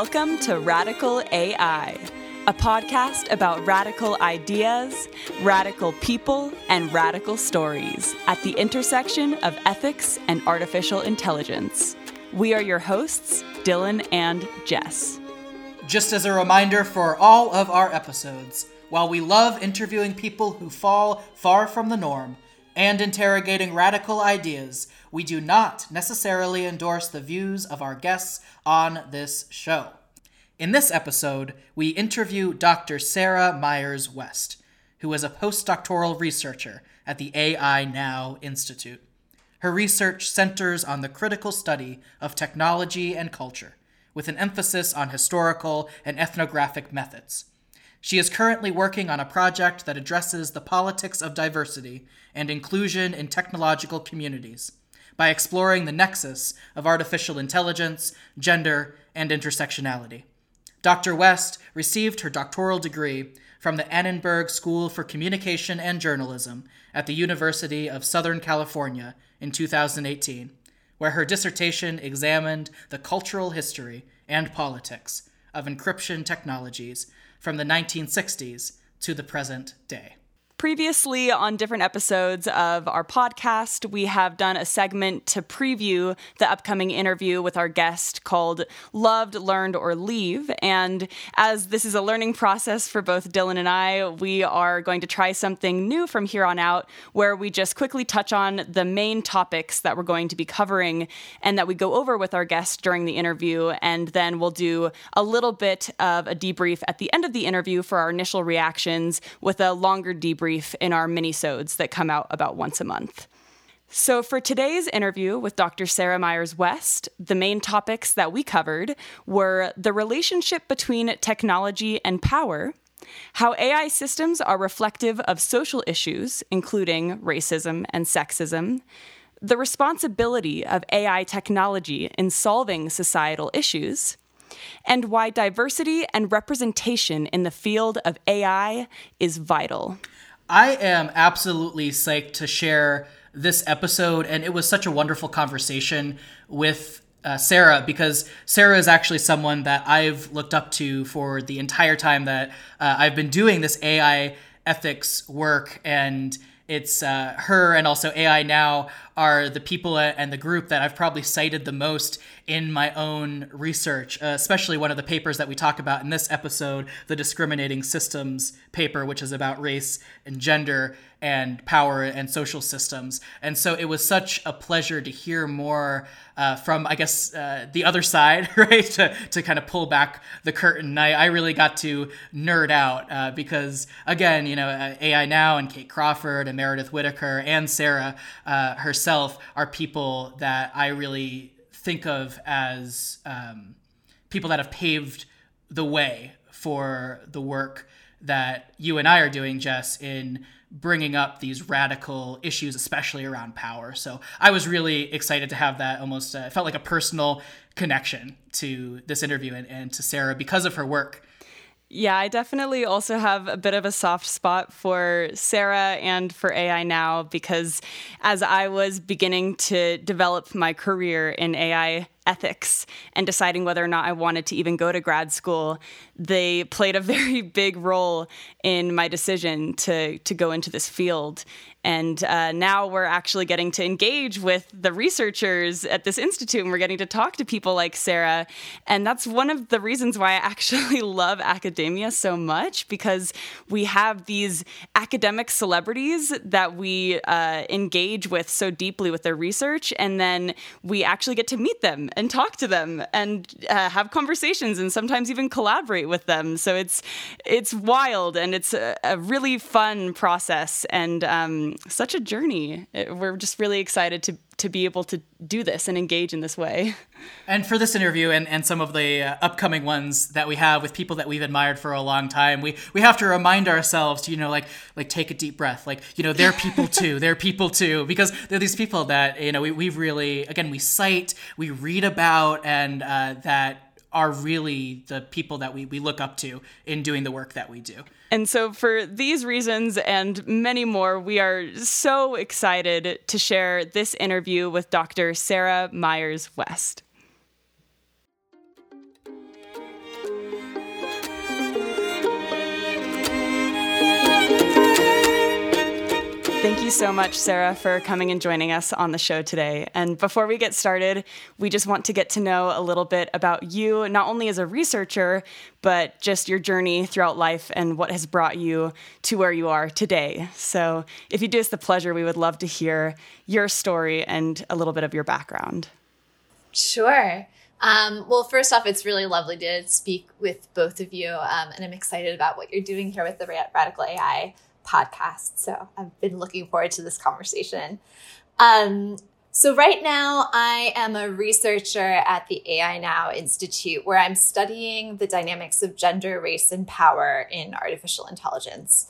Welcome to Radical AI, a podcast about radical ideas, radical people, and radical stories at the intersection of ethics and artificial intelligence. We are your hosts, Dylan and Jess. Just as a reminder for all of our episodes, while we love interviewing people who fall far from the norm and interrogating radical ideas, we do not necessarily endorse the views of our guests on this show. In this episode, we interview Dr. Sarah Myers West, who is a postdoctoral researcher at the AI Now Institute. Her research centers on the critical study of technology and culture, with an emphasis on historical and ethnographic methods. She is currently working on a project that addresses the politics of diversity and inclusion in technological communities by exploring the nexus of artificial intelligence, gender, and intersectionality. Dr. West received her doctoral degree from the Annenberg School for Communication and Journalism at the University of Southern California in 2018, where her dissertation examined the cultural history and politics of encryption technologies from the 1960s to the present day. Previously, on different episodes of our podcast, we have done a segment to preview the upcoming interview with our guest called Loved, Learned, or Leave. And as this is a learning process for both Dylan and I, we are going to try something new from here on out where we just quickly touch on the main topics that we're going to be covering and that we go over with our guest during the interview. And then we'll do a little bit of a debrief at the end of the interview for our initial reactions with a longer debrief brief in our minisodes that come out about once a month. So, for today's interview with Dr. Sarah Myers West, the main topics that we covered were the relationship between technology and power, how AI systems are reflective of social issues, including racism and sexism, the responsibility of AI technology in solving societal issues, and why diversity and representation in the field of AI is vital. I am absolutely psyched to share this episode, and it was such a wonderful conversation with uh, Sarah because Sarah is actually someone that I've looked up to for the entire time that uh, I've been doing this AI ethics work and it's uh, her and also AI Now are the people and the group that I've probably cited the most in my own research, uh, especially one of the papers that we talk about in this episode, the Discriminating Systems paper, which is about race and gender and power and social systems. And so it was such a pleasure to hear more uh, from, I guess, uh, the other side, right? to, to kind of pull back the curtain. I, I really got to nerd out uh, because, again, you know, uh, AI Now and Kate Crawford and Meredith Whittaker and Sarah uh, herself are people that I really think of as um, people that have paved the way for the work that you and I are doing, Jess, in bringing up these radical issues, especially around power. So I was really excited to have that almost, uh, felt like a personal connection to this interview and, and to Sarah because of her work. Yeah, I definitely also have a bit of a soft spot for Sarah and for AI now because as I was beginning to develop my career in AI ethics and deciding whether or not I wanted to even go to grad school, they played a very big role in my decision to to go into this field. And uh, now we're actually getting to engage with the researchers at this institute, and we're getting to talk to people like Sarah. And that's one of the reasons why I actually love academia so much because we have these academic celebrities that we uh, engage with so deeply with their research, and then we actually get to meet them and talk to them and uh, have conversations and sometimes even collaborate with them. So it's it's wild and it's a, a really fun process and um, such a journey. It, we're just really excited to to be able to do this and engage in this way. And for this interview and, and some of the uh, upcoming ones that we have with people that we've admired for a long time, we, we have to remind ourselves to, you know, like, like take a deep breath. Like, you know, they're people too. They're people too. Because they're these people that, you know, we, we've really, again, we cite, we read about, and uh, that are really the people that we, we look up to in doing the work that we do. And so, for these reasons and many more, we are so excited to share this interview with Dr. Sarah Myers West. Thank you so much, Sarah, for coming and joining us on the show today. And before we get started, we just want to get to know a little bit about you, not only as a researcher, but just your journey throughout life and what has brought you to where you are today. So, if you do us the pleasure, we would love to hear your story and a little bit of your background. Sure. Um, well, first off, it's really lovely to speak with both of you, um, and I'm excited about what you're doing here with the Radical AI podcast. So I've been looking forward to this conversation. Um, so, right now, I am a researcher at the AI Now Institute, where I'm studying the dynamics of gender, race, and power in artificial intelligence.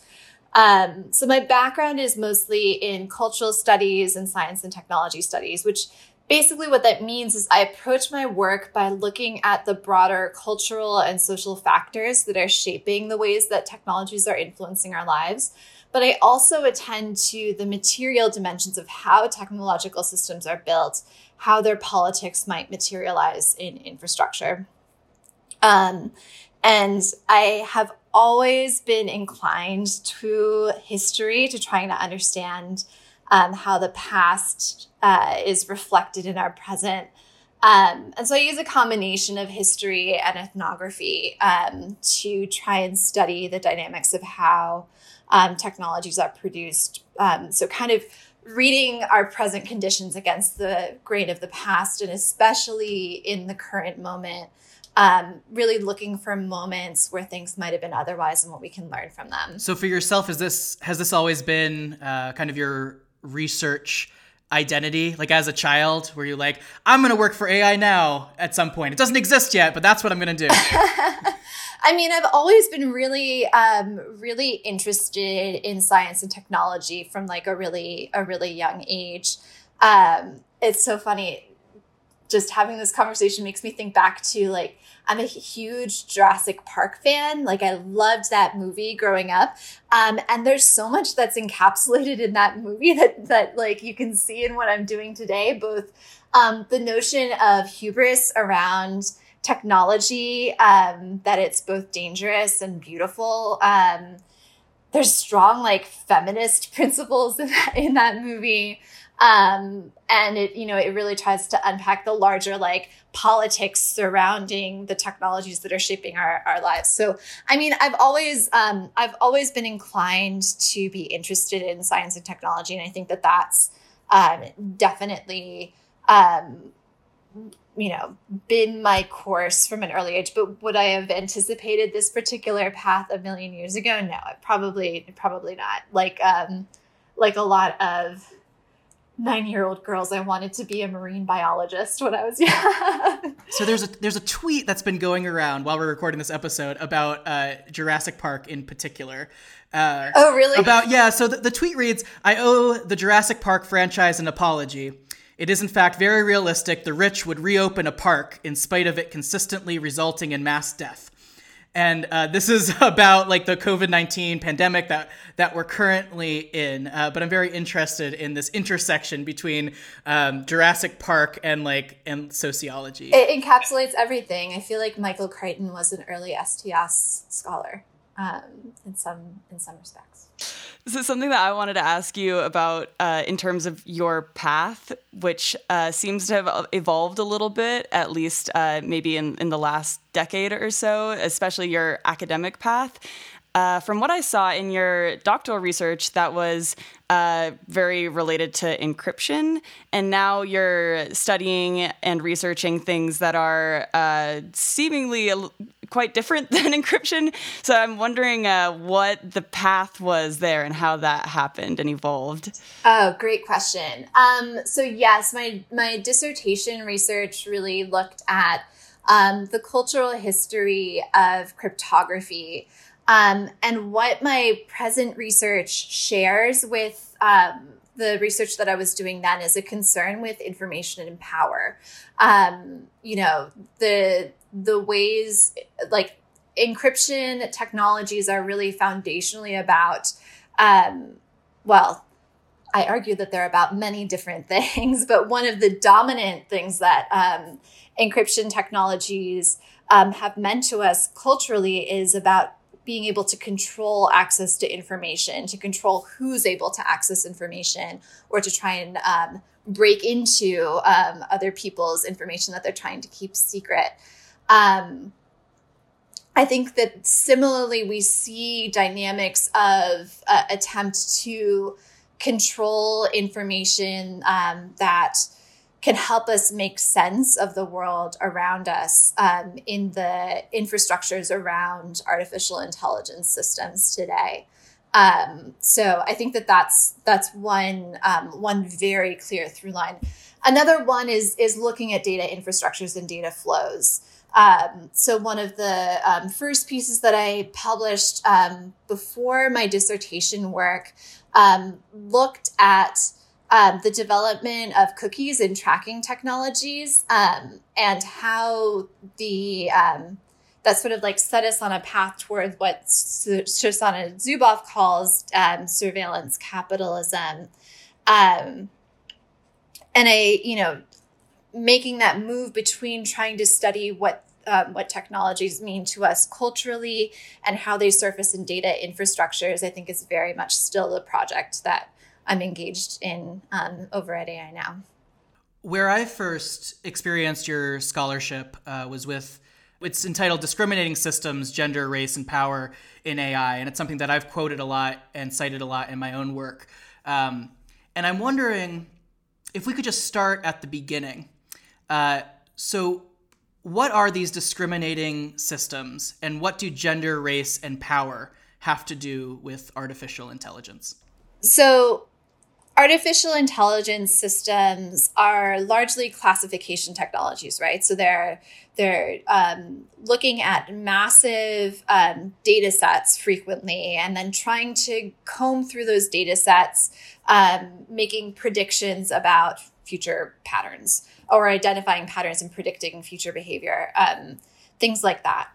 Um, so, my background is mostly in cultural studies and science and technology studies, which basically what that means is I approach my work by looking at the broader cultural and social factors that are shaping the ways that technologies are influencing our lives. But I also attend to the material dimensions of how technological systems are built, how their politics might materialize in infrastructure. Um, and I have always been inclined to history, to trying to understand um, how the past uh, is reflected in our present. Um, and so I use a combination of history and ethnography um, to try and study the dynamics of how um, technologies are produced. Um, so, kind of reading our present conditions against the grain of the past, and especially in the current moment. Um, really looking for moments where things might have been otherwise and what we can learn from them. So for yourself, is this has this always been uh, kind of your research identity like as a child where you're like i'm going to work for ai now at some point. It doesn't exist yet but that's what i'm going to do. I mean i've always been really um, really interested in science and technology from like a really a really young age. Um, it's so funny. Just having this conversation makes me think back to like I'm a huge Jurassic Park fan. Like I loved that movie growing up. Um, and there's so much that's encapsulated in that movie that that like you can see in what I'm doing today. Both um, the notion of hubris around technology, um, that it's both dangerous and beautiful. Um, there's strong like feminist principles in that, in that movie. Um, and it, you know, it really tries to unpack the larger like politics surrounding the technologies that are shaping our, our lives. So, I mean, I've always, um, I've always been inclined to be interested in science and technology. And I think that that's, um, definitely, um, you know, been my course from an early age. But would I have anticipated this particular path a million years ago? No, probably, probably not. Like, um, like a lot of nine year old girls i wanted to be a marine biologist when i was young. So there's a there's a tweet that's been going around while we're recording this episode about uh, jurassic park in particular. Uh, oh really? about yeah so the, the tweet reads i owe the jurassic park franchise an apology. It is in fact very realistic the rich would reopen a park in spite of it consistently resulting in mass death and uh, this is about like the COVID nineteen pandemic that that we're currently in. Uh, but I'm very interested in this intersection between um, Jurassic Park and like and sociology. It encapsulates everything. I feel like Michael Crichton was an early STS scholar um, in some in some respects. So something that I wanted to ask you about uh, in terms of your path, which uh, seems to have evolved a little bit, at least uh, maybe in, in the last decade or so, especially your academic path. Uh, from what I saw in your doctoral research, that was uh, very related to encryption. And now you're studying and researching things that are uh, seemingly quite different than encryption. So I'm wondering uh, what the path was there and how that happened and evolved. Oh, great question. Um, so yes, my my dissertation research really looked at um, the cultural history of cryptography. Um, and what my present research shares with um, the research that I was doing then is a concern with information and power. Um, you know, the the ways like encryption technologies are really foundationally about um, well i argue that they're about many different things but one of the dominant things that um, encryption technologies um, have meant to us culturally is about being able to control access to information, to control who's able to access information, or to try and um, break into um, other people's information that they're trying to keep secret. Um, I think that similarly, we see dynamics of uh, attempt to control information um, that can help us make sense of the world around us um, in the infrastructures around artificial intelligence systems today. Um, so I think that that's that's one um, one very clear through line. Another one is is looking at data infrastructures and data flows. Um, so one of the um, first pieces that I published um, before my dissertation work um, looked at um, the development of cookies and tracking technologies um, and how the that sort of like set us on a path towards what Shoshana Zuboff calls surveillance capitalism. and I, you know, making that move between trying to study what um, what technologies mean to us culturally and how they surface in data infrastructures, I think is very much still the project that I'm engaged in um, over at AI Now. Where I first experienced your scholarship uh, was with it's entitled Discriminating Systems, Gender, Race, and Power in AI. And it's something that I've quoted a lot and cited a lot in my own work. Um, and I'm wondering if we could just start at the beginning. Uh, so, what are these discriminating systems, and what do gender, race, and power have to do with artificial intelligence? So, artificial intelligence systems are largely classification technologies, right? So they're they're um, looking at massive um, data sets frequently, and then trying to comb through those data sets, um, making predictions about future patterns or identifying patterns and predicting future behavior, um, things like that.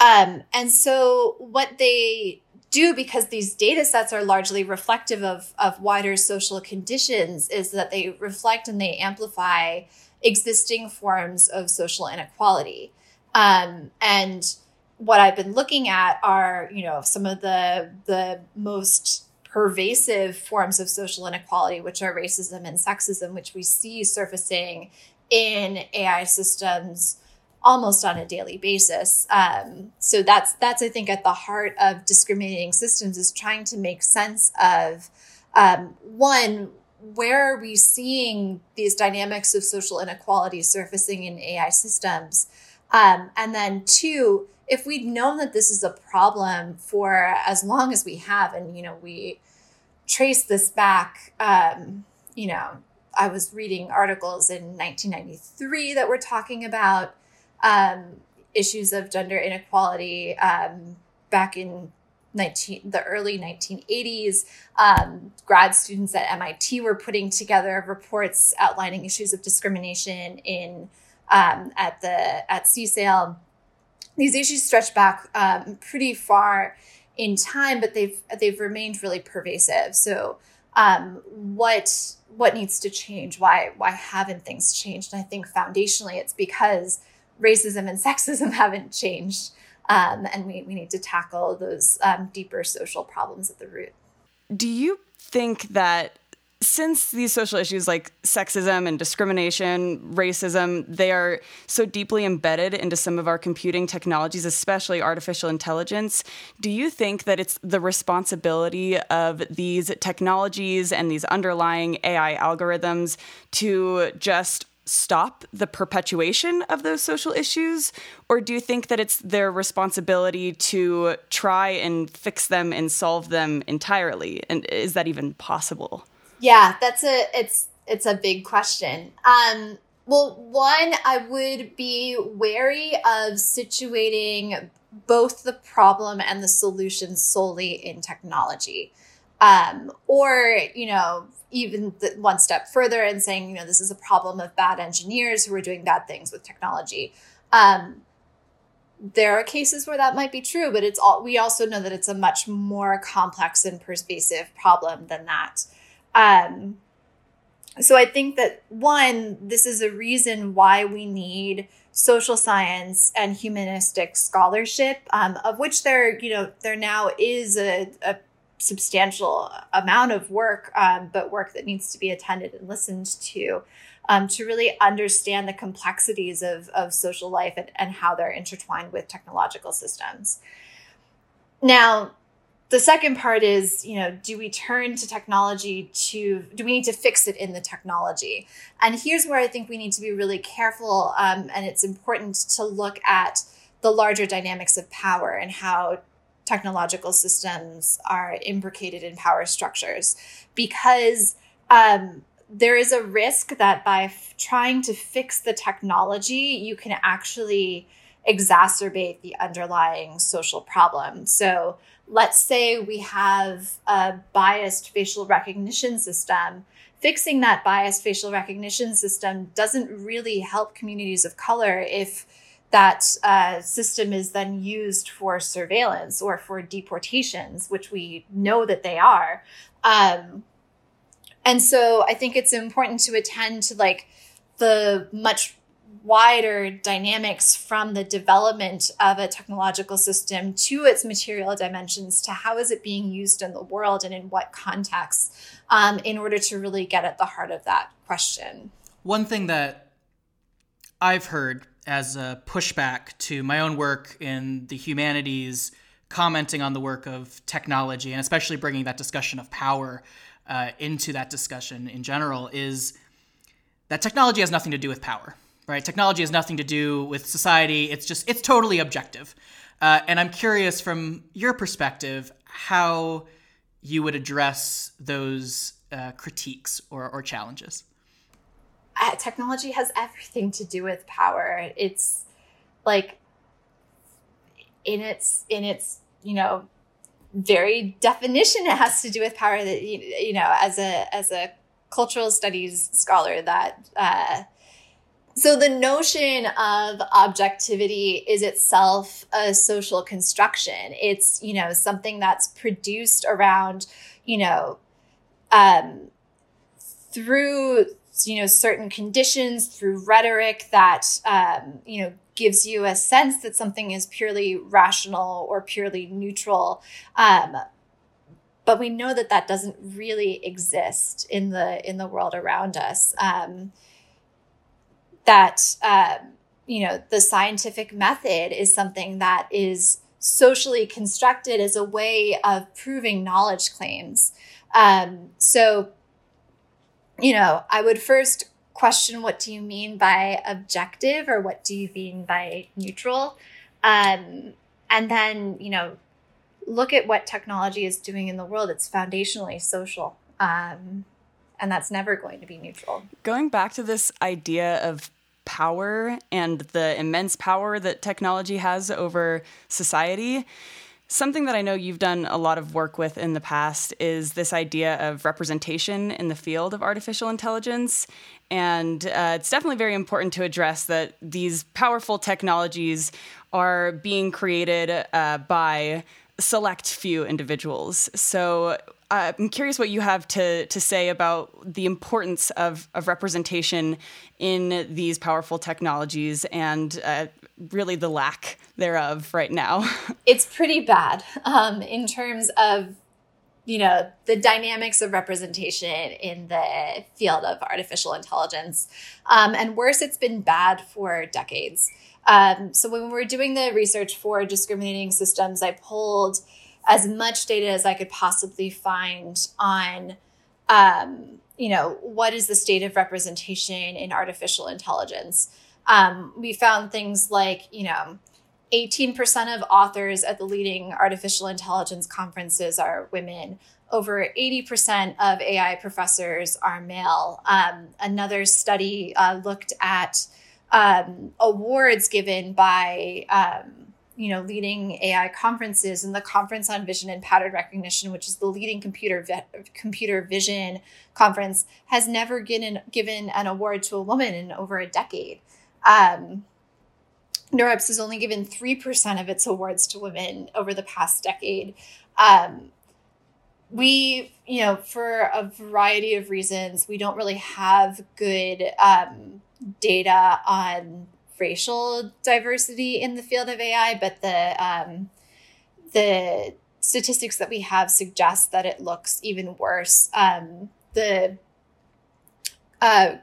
Um, and so, what they do, because these data sets are largely reflective of, of wider social conditions, is that they reflect and they amplify existing forms of social inequality. Um, and what I've been looking at are, you know, some of the the most pervasive forms of social inequality, which are racism and sexism, which we see surfacing in AI systems almost on a daily basis. Um, so that's that's I think at the heart of discriminating systems is trying to make sense of um, one where are we seeing these dynamics of social inequality surfacing in AI systems, um, and then two if we'd known that this is a problem for as long as we have and you know we trace this back um, you know I was reading articles in 1993 that were talking about um, issues of gender inequality um, back in 19, the early 1980s. Um, grad students at MIT were putting together reports outlining issues of discrimination in um, at the at CSAIL. These issues stretch back um, pretty far in time, but they've they've remained really pervasive. So, um, what what needs to change? Why why haven't things changed? And I think foundationally, it's because racism and sexism haven't changed, um, and we we need to tackle those um, deeper social problems at the root. Do you think that since these social issues like sexism and discrimination, racism, they are so deeply embedded into some of our computing technologies, especially artificial intelligence, do you think that it's the responsibility of these technologies and these underlying AI algorithms to just stop the perpetuation of those social issues? Or do you think that it's their responsibility to try and fix them and solve them entirely? And is that even possible? Yeah, that's a it's it's a big question. Um well, one, I would be wary of situating both the problem and the solution solely in technology. Um, or, you know, even the, one step further and saying, you know, this is a problem of bad engineers who are doing bad things with technology. Um, there are cases where that might be true, but it's all we also know that it's a much more complex and pervasive problem than that. Um, so I think that one, this is a reason why we need social science and humanistic scholarship, um, of which there, you know, there now is a, a substantial amount of work, um, but work that needs to be attended and listened to. Um, to really understand the complexities of, of social life and, and how they're intertwined with technological systems. Now, the second part is you know do we turn to technology to do we need to fix it in the technology and here's where i think we need to be really careful um, and it's important to look at the larger dynamics of power and how technological systems are imbricated in power structures because um, there is a risk that by f- trying to fix the technology you can actually exacerbate the underlying social problem. So let's say we have a biased facial recognition system. Fixing that biased facial recognition system doesn't really help communities of color if that uh, system is then used for surveillance or for deportations, which we know that they are. Um, and so I think it's important to attend to like the much wider dynamics from the development of a technological system to its material dimensions to how is it being used in the world and in what context um, in order to really get at the heart of that question one thing that i've heard as a pushback to my own work in the humanities commenting on the work of technology and especially bringing that discussion of power uh, into that discussion in general is that technology has nothing to do with power right? Technology has nothing to do with society. It's just it's totally objective. Uh, and I'm curious from your perspective how you would address those uh, critiques or, or challenges. Uh, technology has everything to do with power. It's like in its in its you know very definition it has to do with power that you know as a as a cultural studies scholar that uh, so the notion of objectivity is itself a social construction. It's, you know, something that's produced around, you know, um, through, you know, certain conditions, through rhetoric that, um, you know, gives you a sense that something is purely rational or purely neutral. Um, but we know that that doesn't really exist in the in the world around us. Um, that um, you know the scientific method is something that is socially constructed as a way of proving knowledge claims. Um, so, you know, I would first question what do you mean by objective or what do you mean by neutral? Um, and then, you know, look at what technology is doing in the world. It's foundationally social. Um, and that's never going to be neutral. Going back to this idea of power and the immense power that technology has over society. Something that I know you've done a lot of work with in the past is this idea of representation in the field of artificial intelligence. And uh, it's definitely very important to address that these powerful technologies are being created uh, by select few individuals. So uh, I'm curious what you have to to say about the importance of of representation in these powerful technologies and uh, really the lack thereof right now. it's pretty bad um, in terms of you know the dynamics of representation in the field of artificial intelligence, um, and worse, it's been bad for decades. Um, so when we were doing the research for discriminating systems, I pulled as much data as I could possibly find on, um, you know, what is the state of representation in artificial intelligence. Um, we found things like, you know, 18% of authors at the leading artificial intelligence conferences are women. Over 80% of AI professors are male. Um, another study uh, looked at um, awards given by um, you know leading AI conferences and the Conference on Vision and Pattern Recognition, which is the leading computer vi- computer vision conference, has never given given an award to a woman in over a decade. Um, NeurIPS has only given three percent of its awards to women over the past decade. Um, we, you know, for a variety of reasons, we don't really have good um, data on racial diversity in the field of AI, but the um, the statistics that we have suggest that it looks even worse. Um, the uh,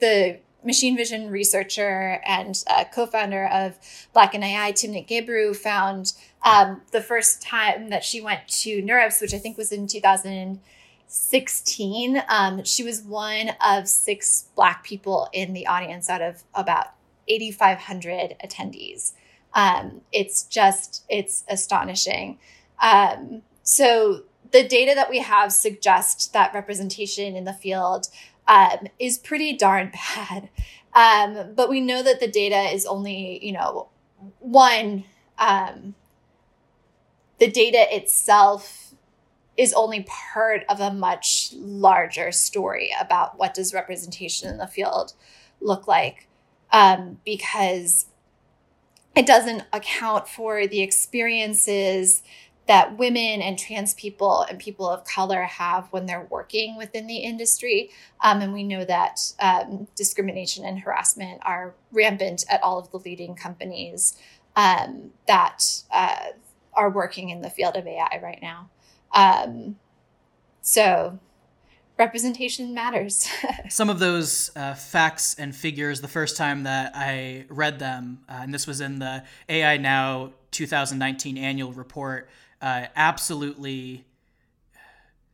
the machine vision researcher and uh, co-founder of Black in AI, Timnit Gebru, found um, the first time that she went to NeurIPS, which I think was in 2016. Um, she was one of six Black people in the audience out of about 8,500 attendees. Um, it's just, it's astonishing. Um, so the data that we have suggests that representation in the field um, is pretty darn bad. Um, but we know that the data is only, you know, one, um, the data itself is only part of a much larger story about what does representation in the field look like um, because it doesn't account for the experiences that women and trans people and people of color have when they're working within the industry. Um, and we know that um, discrimination and harassment are rampant at all of the leading companies um, that uh, are working in the field of AI right now. Um, so representation matters. Some of those uh, facts and figures, the first time that I read them, uh, and this was in the AI Now 2019 annual report, uh, absolutely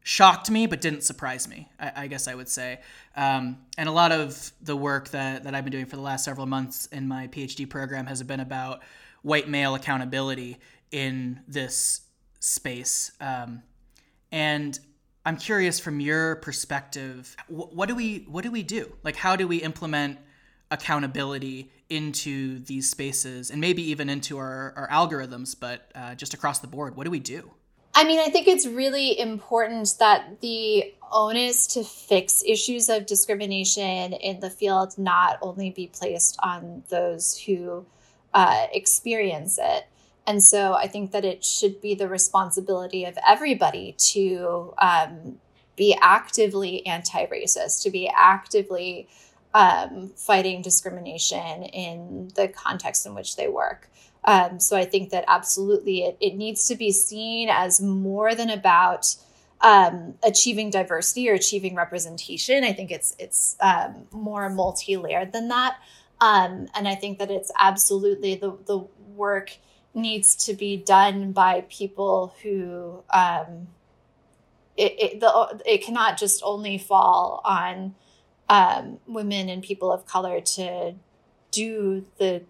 shocked me, but didn't surprise me. I, I guess I would say. Um, and a lot of the work that, that I've been doing for the last several months in my PhD program has been about white male accountability in this space. Um, and I'm curious from your perspective, what do we what do we do? Like, how do we implement accountability into these spaces and maybe even into our, our algorithms, but uh, just across the board? What do we do? I mean, I think it's really important that the onus to fix issues of discrimination in the field not only be placed on those who uh, experience it. And so I think that it should be the responsibility of everybody to um, be actively anti racist, to be actively um, fighting discrimination in the context in which they work. Um, so I think that absolutely it, it needs to be seen as more than about um, achieving diversity or achieving representation. I think it's it's um, more multi-layered than that, um, and I think that it's absolutely the the work needs to be done by people who um, it it, the, it cannot just only fall on um, women and people of color to do the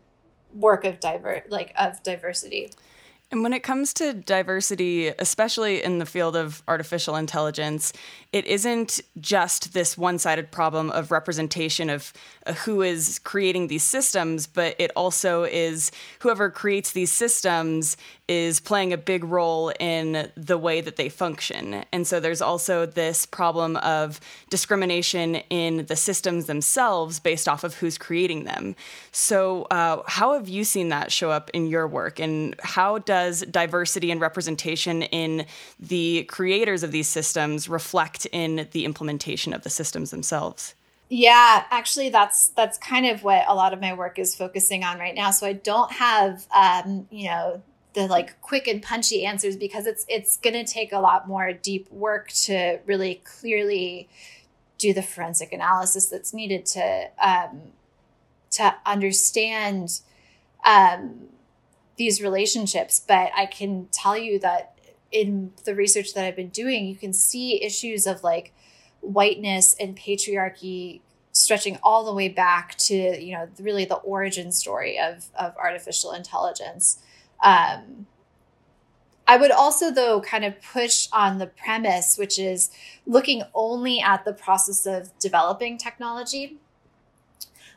work of diver like of diversity. And when it comes to diversity, especially in the field of artificial intelligence, it isn't just this one sided problem of representation of uh, who is creating these systems, but it also is whoever creates these systems is playing a big role in the way that they function. And so there's also this problem of discrimination in the systems themselves based off of who's creating them. So, uh, how have you seen that show up in your work? And how does diversity and representation in the creators of these systems reflect in the implementation of the systems themselves? Yeah, actually, that's that's kind of what a lot of my work is focusing on right now. So I don't have, um, you know, the like quick and punchy answers because it's it's going to take a lot more deep work to really clearly do the forensic analysis that's needed to um, to understand um, these relationships. But I can tell you that in the research that I've been doing, you can see issues of like whiteness and patriarchy stretching all the way back to you know really the origin story of of artificial intelligence um, I would also, though, kind of push on the premise, which is looking only at the process of developing technology.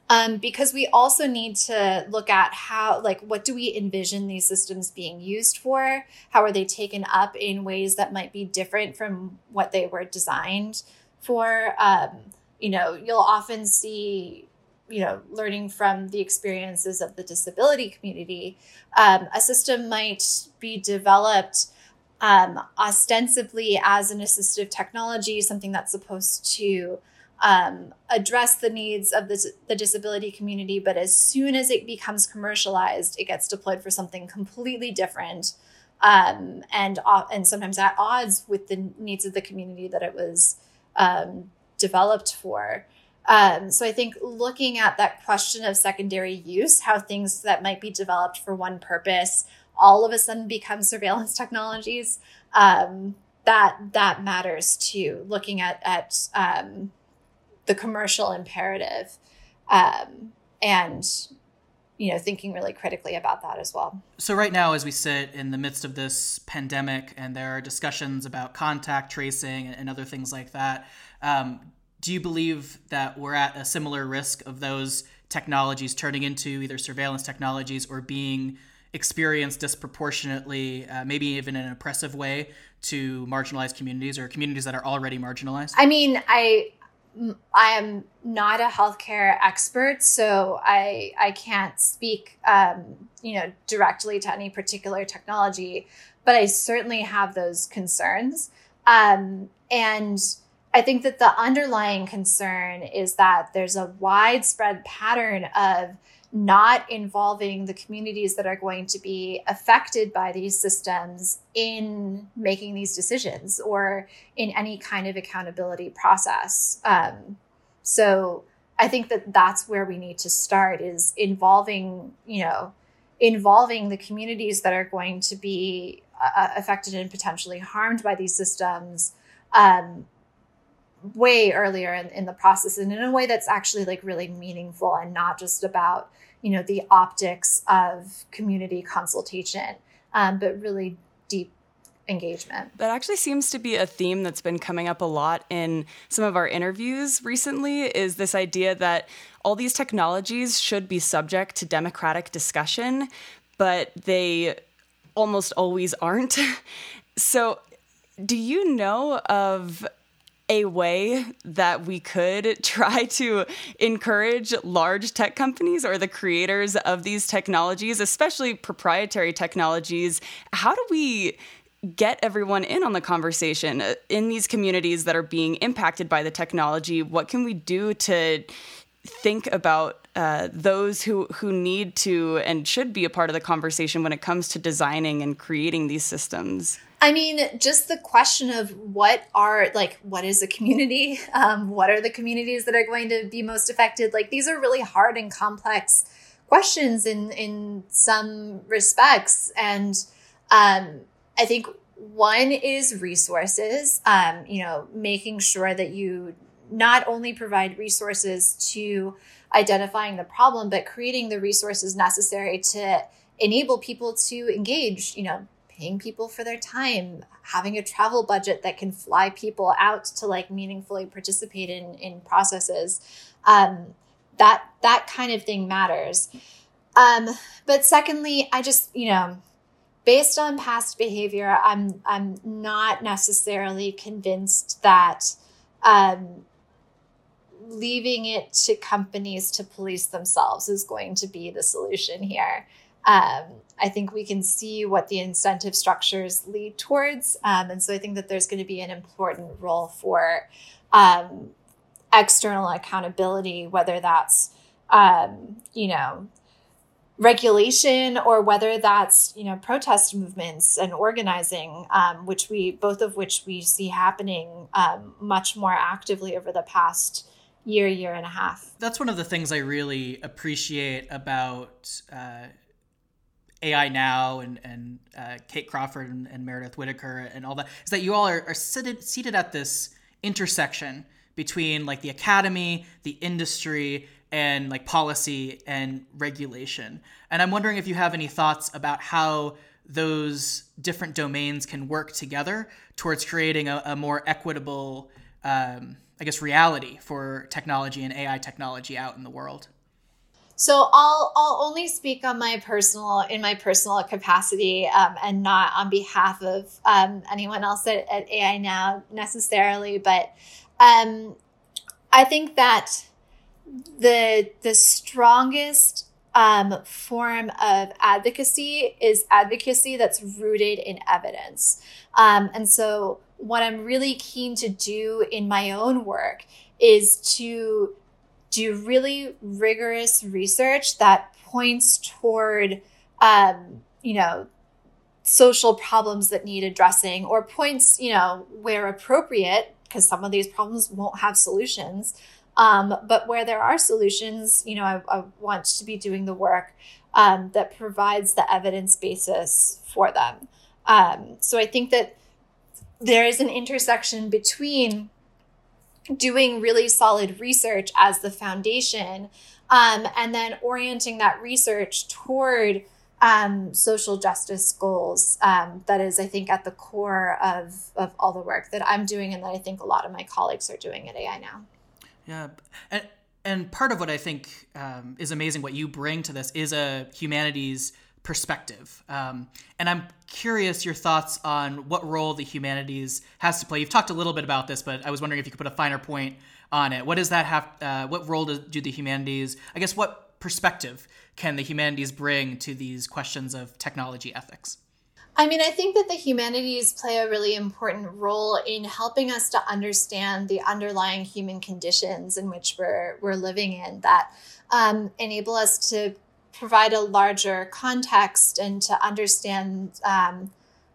Um, because we also need to look at how, like, what do we envision these systems being used for? How are they taken up in ways that might be different from what they were designed for? Um, you know, you'll often see you know learning from the experiences of the disability community um, a system might be developed um, ostensibly as an assistive technology, something that's supposed to um, address the needs of the, the disability community. But as soon as it becomes commercialized, it gets deployed for something completely different. Um, and uh, and sometimes at odds with the needs of the community that it was um, developed for. Um, so I think looking at that question of secondary use, how things that might be developed for one purpose all of a sudden become surveillance technologies, um, that that matters too. Looking at at um, the commercial imperative um, and you know thinking really critically about that as well so right now as we sit in the midst of this pandemic and there are discussions about contact tracing and other things like that um, do you believe that we're at a similar risk of those technologies turning into either surveillance technologies or being experienced disproportionately, uh, maybe even in an oppressive way, to marginalized communities or communities that are already marginalized? I mean, I I am not a healthcare expert, so I I can't speak, um, you know, directly to any particular technology, but I certainly have those concerns, um, and I think that the underlying concern is that there's a widespread pattern of not involving the communities that are going to be affected by these systems in making these decisions or in any kind of accountability process. Um, so I think that that's where we need to start is involving, you know, involving the communities that are going to be uh, affected and potentially harmed by these systems um, way earlier in, in the process and in a way that's actually like really meaningful and not just about you know the optics of community consultation um, but really deep engagement. That actually seems to be a theme that's been coming up a lot in some of our interviews recently is this idea that all these technologies should be subject to democratic discussion, but they almost always aren't. so, do you know of a way that we could try to encourage large tech companies or the creators of these technologies, especially proprietary technologies, how do we get everyone in on the conversation in these communities that are being impacted by the technology? What can we do to think about uh, those who who need to and should be a part of the conversation when it comes to designing and creating these systems? I mean, just the question of what are like, what is a community? Um, what are the communities that are going to be most affected? Like, these are really hard and complex questions in in some respects, and um, I think one is resources. Um, you know, making sure that you not only provide resources to identifying the problem, but creating the resources necessary to enable people to engage. You know, paying people for their time, having a travel budget that can fly people out to like meaningfully participate in in processes. Um, that that kind of thing matters. Um, but secondly, I just you know, based on past behavior, I'm I'm not necessarily convinced that. Um, leaving it to companies to police themselves is going to be the solution here. Um, I think we can see what the incentive structures lead towards. Um, and so I think that there's going to be an important role for um, external accountability, whether that's, um, you know, regulation or whether that's you know protest movements and organizing um, which we both of which we see happening um, much more actively over the past year year and a half that's one of the things i really appreciate about uh, AI Now and and uh, Kate Crawford and, and, Meredith Whittaker and all that is that you all are, are seated, seated at this intersection between like the academy, the industry, and like policy and regulation. And I'm wondering if you have any thoughts about how those different domains can work together towards creating a, a more equitable, um, I guess, reality for technology and AI technology out in the world. So I'll I'll only speak on my personal in my personal capacity um, and not on behalf of um, anyone else at, at, AI Now necessarily, but um, I think that the the strongest um, form of advocacy is advocacy that's rooted in evidence. Um, and so, what I'm really keen to do in my own work is to do really rigorous research that points toward, um, you know, social problems that need addressing or points, you know, where appropriate, because some of these problems won't have solutions. Um, but where there are solutions, you know, I, I want to be doing the work um, that provides the evidence basis for them. Um, so I think that there is an intersection between doing really solid research as the foundation um, and then orienting that research toward um, social justice goals um, that is i think at the core of, of all the work that i'm doing and that i think a lot of my colleagues are doing at ai now. Yeah and, and part of what i think um, is amazing what you bring to this is a humanities perspective. Um, and i'm curious your thoughts on what role the humanities has to play. You've talked a little bit about this but i was wondering if you could put a finer point on it. What does that have uh, what role do, do the humanities i guess what perspective can the humanities bring to these questions of technology ethics? I mean, I think that the humanities play a really important role in helping us to understand the underlying human conditions in which we're we're living in that um, enable us to provide a larger context and to understand um,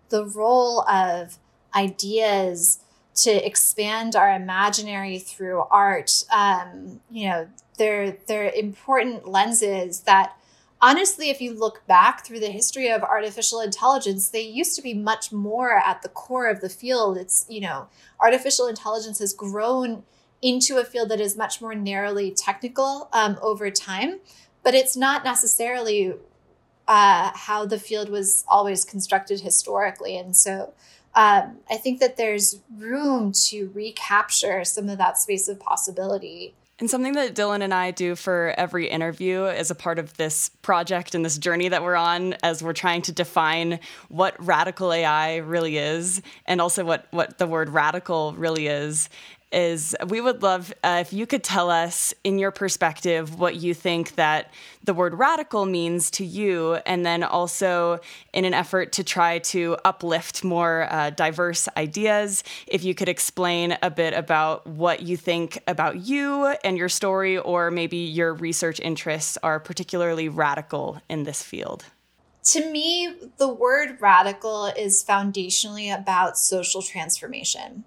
the role of ideas to expand our imaginary through art. Um, you know, they're they're important lenses that honestly if you look back through the history of artificial intelligence they used to be much more at the core of the field it's you know artificial intelligence has grown into a field that is much more narrowly technical um, over time but it's not necessarily uh, how the field was always constructed historically. And so um, I think that there's room to recapture some of that space of possibility. And something that Dylan and I do for every interview as a part of this project and this journey that we're on as we're trying to define what radical AI really is and also what, what the word radical really is is we would love uh, if you could tell us in your perspective what you think that the word radical means to you and then also in an effort to try to uplift more uh, diverse ideas if you could explain a bit about what you think about you and your story or maybe your research interests are particularly radical in this field. To me the word radical is foundationally about social transformation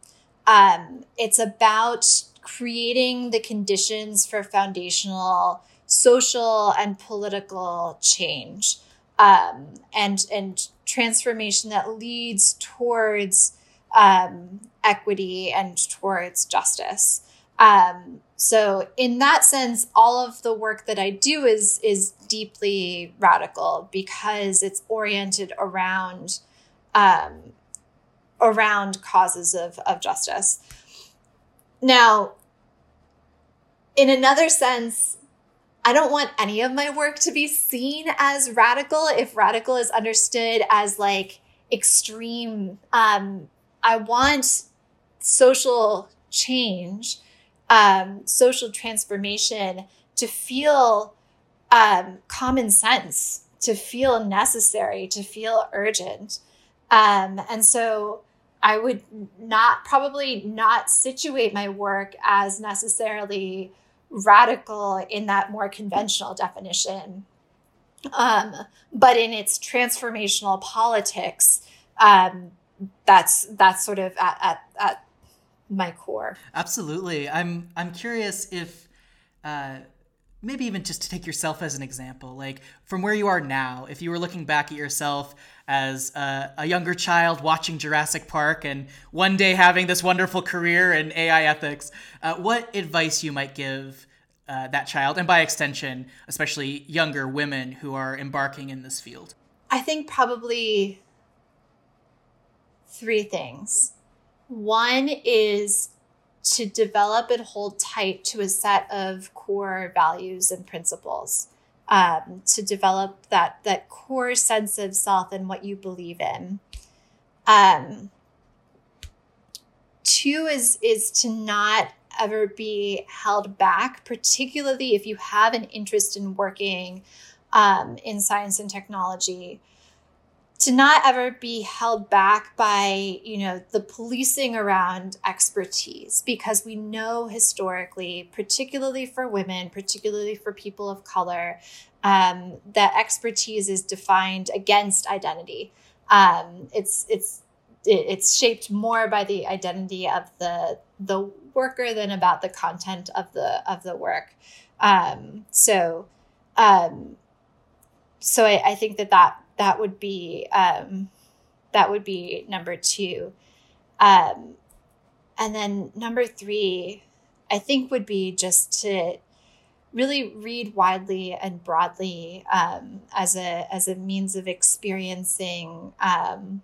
um, it's about creating the conditions for foundational social and political change um, and and transformation that leads towards um, equity and towards justice. Um, so, in that sense, all of the work that I do is is deeply radical because it's oriented around um, around causes of, of justice. Now, in another sense, I don't want any of my work to be seen as radical if radical is understood as like extreme. Um, I want social change, um, social transformation to feel um, common sense, to feel necessary, to feel urgent. Um, and so I would not probably not situate my work as necessarily radical in that more conventional definition. Um, but in its transformational politics, um, that's that's sort of at, at, at my core. Absolutely. I'm I'm curious if uh, maybe even just to take yourself as an example, like from where you are now, if you were looking back at yourself as a, a, younger child watching Jurassic Park and one day having this wonderful career in AI ethics, uh, what advice you might give uh, that child, and by extension, especially younger women who are embarking in this field? I think probably three things. One is to develop and hold tight to a set of core values and principles um, to develop that that core sense of self and what you believe in. Um, two is is to not ever be held back particularly if you have an interest in working um, in science and technology to not ever be held back by you know the policing around expertise because we know historically particularly for women particularly for people of color um, that expertise is defined against identity. Um, it's it's it's shaped more by the identity of the the worker than about the content of the of the work. Um, so um, so I, I think that that that would be um, that would be number two. Um, and then number three i think would be just to really read widely and broadly um, as a as a means of experiencing um,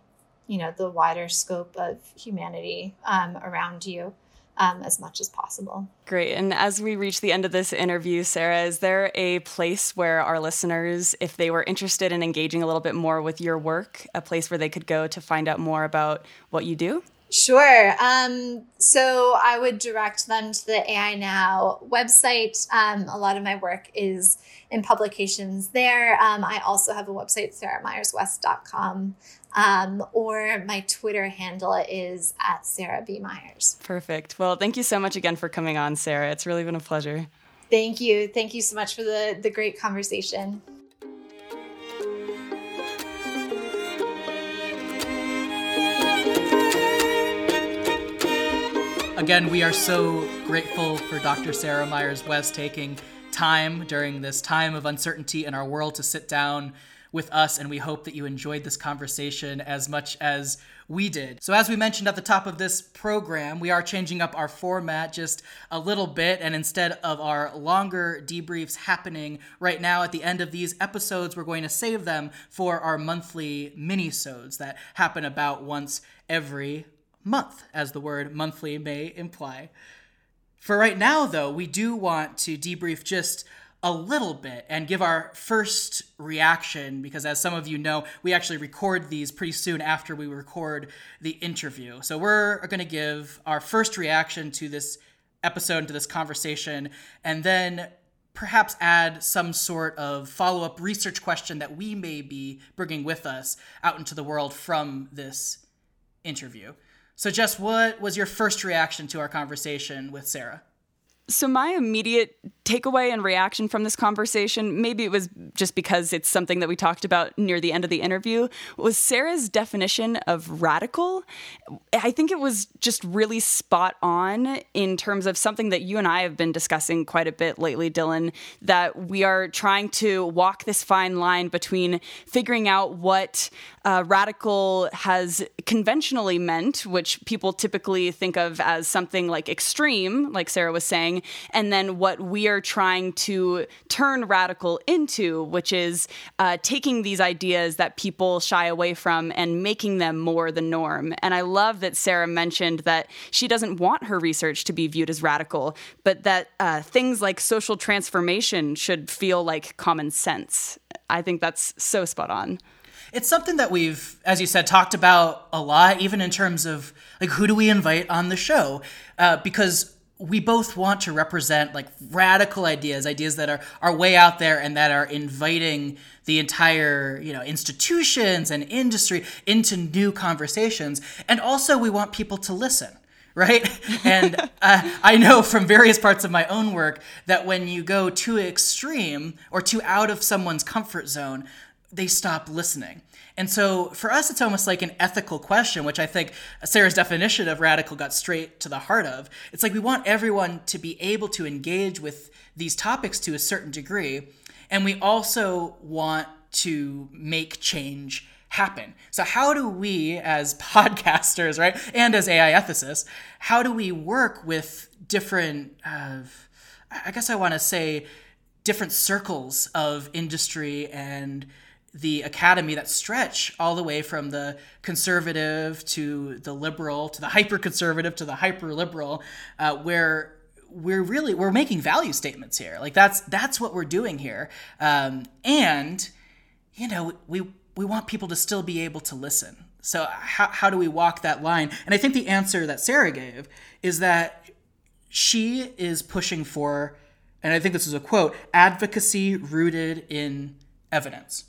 you know the wider scope of humanity um, around you um, as much as possible. Great. And as we reach the end of this interview, Sarah, is there a place where our listeners, if they were interested in engaging a little bit more with your work, a place where they could go to find out more about what you do? Sure. Um, so I would direct them to the AI Now website. Um, a lot of my work is in publications there. Um, I also have a website, sarahmyerswest.com, um, or my Twitter handle is at Sarah B. Myers. Perfect. Well, thank you so much again for coming on, Sarah. It's really been a pleasure. Thank you. Thank you so much for the, the great conversation. Again, we are so grateful for Dr. Sarah Myers West taking time during this time of uncertainty in our world to sit down with us, and we hope that you enjoyed this conversation as much as we did. So, as we mentioned at the top of this program, we are changing up our format just a little bit, and instead of our longer debriefs happening right now at the end of these episodes, we're going to save them for our monthly mini-sodes that happen about once every month, as the word monthly may imply. For right now, though, we do want to debrief just a little bit and give our first reaction because, as some of you know, we actually record these pretty soon after we record the interview. So, we're going to give our first reaction to this episode, to this conversation, and then perhaps add some sort of follow up research question that we may be bringing with us out into the world from this interview. So, Jess, what was your first reaction to our conversation with Sarah? So, my immediate takeaway and reaction from this conversation, maybe it was just because it's something that we talked about near the end of the interview, was Sarah's definition of radical. I think it was just really spot on in terms of something that you and I have been discussing quite a bit lately, Dylan, that we are trying to walk this fine line between figuring out what uh, radical has conventionally meant, which people typically think of as something like extreme, like Sarah was saying, and then what we are trying to turn radical into, which is uh, taking these ideas that people shy away from and making them more the norm. And I love that Sarah mentioned that she doesn't want her research to be viewed as radical, but that uh, things like social transformation should feel like common sense. I think that's so spot on. It's something that we've, as you said, talked about a lot, even in terms of like who do we invite on the show, uh, because we both want to represent like radical ideas, ideas that are, are way out there and that are inviting the entire, you know, institutions and industry into new conversations. And also we want people to listen right? And uh, I know from various parts of my own work that when you go too extreme or too out of someone's comfort zone, they stop listening. And so for us, it's almost like an ethical question, which I think Sarah's definition of radical got straight to the heart of. It's like we want everyone to be able to engage with these topics to a certain degree. And we also want to make change happen. So, how do we, as podcasters, right, and as AI ethicists, how do we work with different, uh, I guess I want to say, different circles of industry and the academy that stretch all the way from the conservative to the liberal to the hyper conservative to the hyper liberal uh, where we're really we're making value statements here. Like that's that's what we're doing here. Um, and you know we we want people to still be able to listen. So how, how do we walk that line? And i think the answer that sarah gave is that she is pushing for and i think this is a quote advocacy rooted in evidence.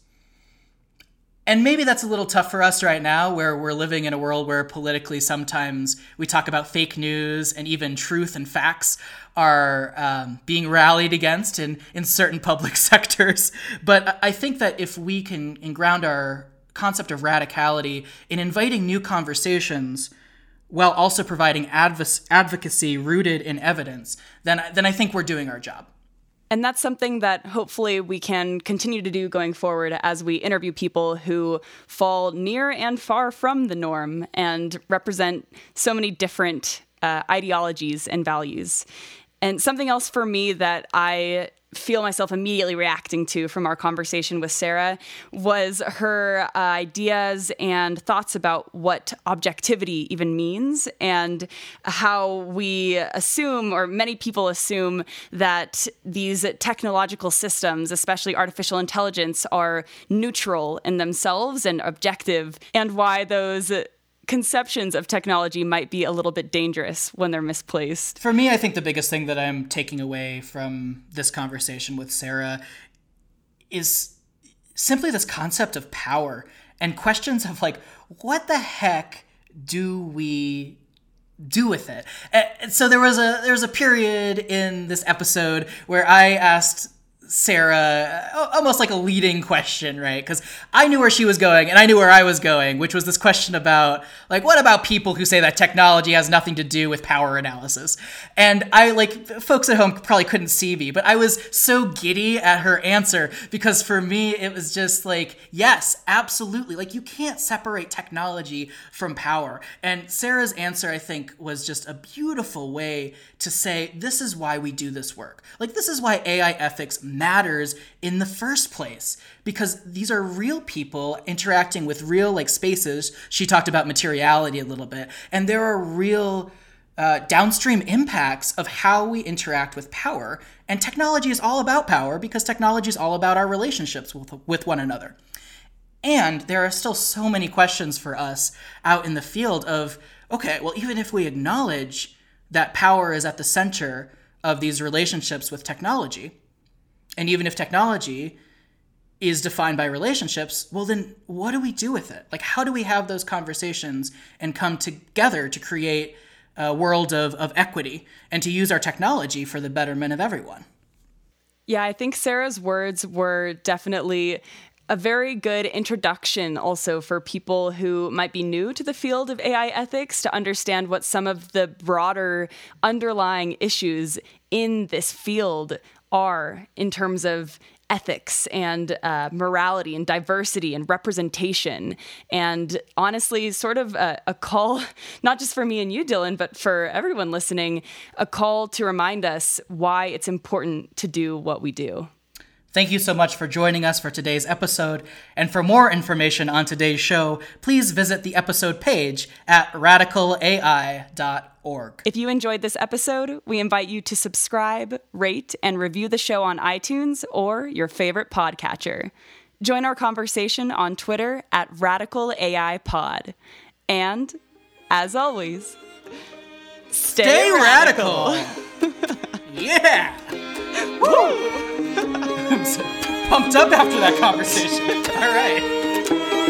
And maybe that's a little tough for us right now, where we're living in a world where politically sometimes we talk about fake news and even truth and facts are um, being rallied against in, in certain public sectors. But I think that if we can ground our concept of radicality in inviting new conversations while also providing adv- advocacy rooted in evidence, then, then I think we're doing our job. And that's something that hopefully we can continue to do going forward as we interview people who fall near and far from the norm and represent so many different uh, ideologies and values. And something else for me that I feel myself immediately reacting to from our conversation with Sarah was her uh, ideas and thoughts about what objectivity even means and how we assume, or many people assume, that these technological systems, especially artificial intelligence, are neutral in themselves and objective, and why those conceptions of technology might be a little bit dangerous when they're misplaced. For me, I think the biggest thing that I'm taking away from this conversation with Sarah is simply this concept of power and questions of like, what the heck do we do with it? And so there was a there was a period in this episode where I asked Sarah uh, almost like a leading question, right? Because I knew where she was going and I knew where I was going, which was this question about, like, what about people who say that technology has nothing to do with power analysis? And I, like, folks at home probably couldn't see me, but I was so giddy at her answer because for me, it was just like, yes, absolutely. Like, you can't separate technology from power. And Sarah's answer, I think, was just a beautiful way to say, this is why we do this work. Like, this is why AI ethics matters in the first place. Because these are real people interacting with real like spaces. She talked about materiality a little bit. And there are real uh, downstream impacts of how we interact with power. And technology is all about power because technology is all about our relationships with, with one another. And there are still so many questions for us out in the field of okay well even if we acknowledge that power is at the center of these relationships with technology and even if technology is defined by relationships, well, then what do we do with it? Like, how do we have those conversations and come together to create a world of, of equity and to use our technology for the betterment of everyone? Yeah, I think Sarah's words were definitely a very good introduction also for people who might be new to the field of AI ethics to understand what some of the broader underlying issues in this field are in terms of ethics and uh, morality and diversity and representation. And honestly, sort of a, a, call, not just for me and you, Dylan, but for everyone listening, a call to remind us why it's important to do what we do. Thank you so much for joining us for today's episode. And for more information on today's show, please visit the episode page at radicalai.org. If you enjoyed this episode, we invite you to subscribe, rate, and review the show on iTunes or your favorite podcatcher. Join our conversation on Twitter at Radical AI Pod. And as always, stay, stay radical. radical. yeah. Woo! pumped up after that conversation. All right.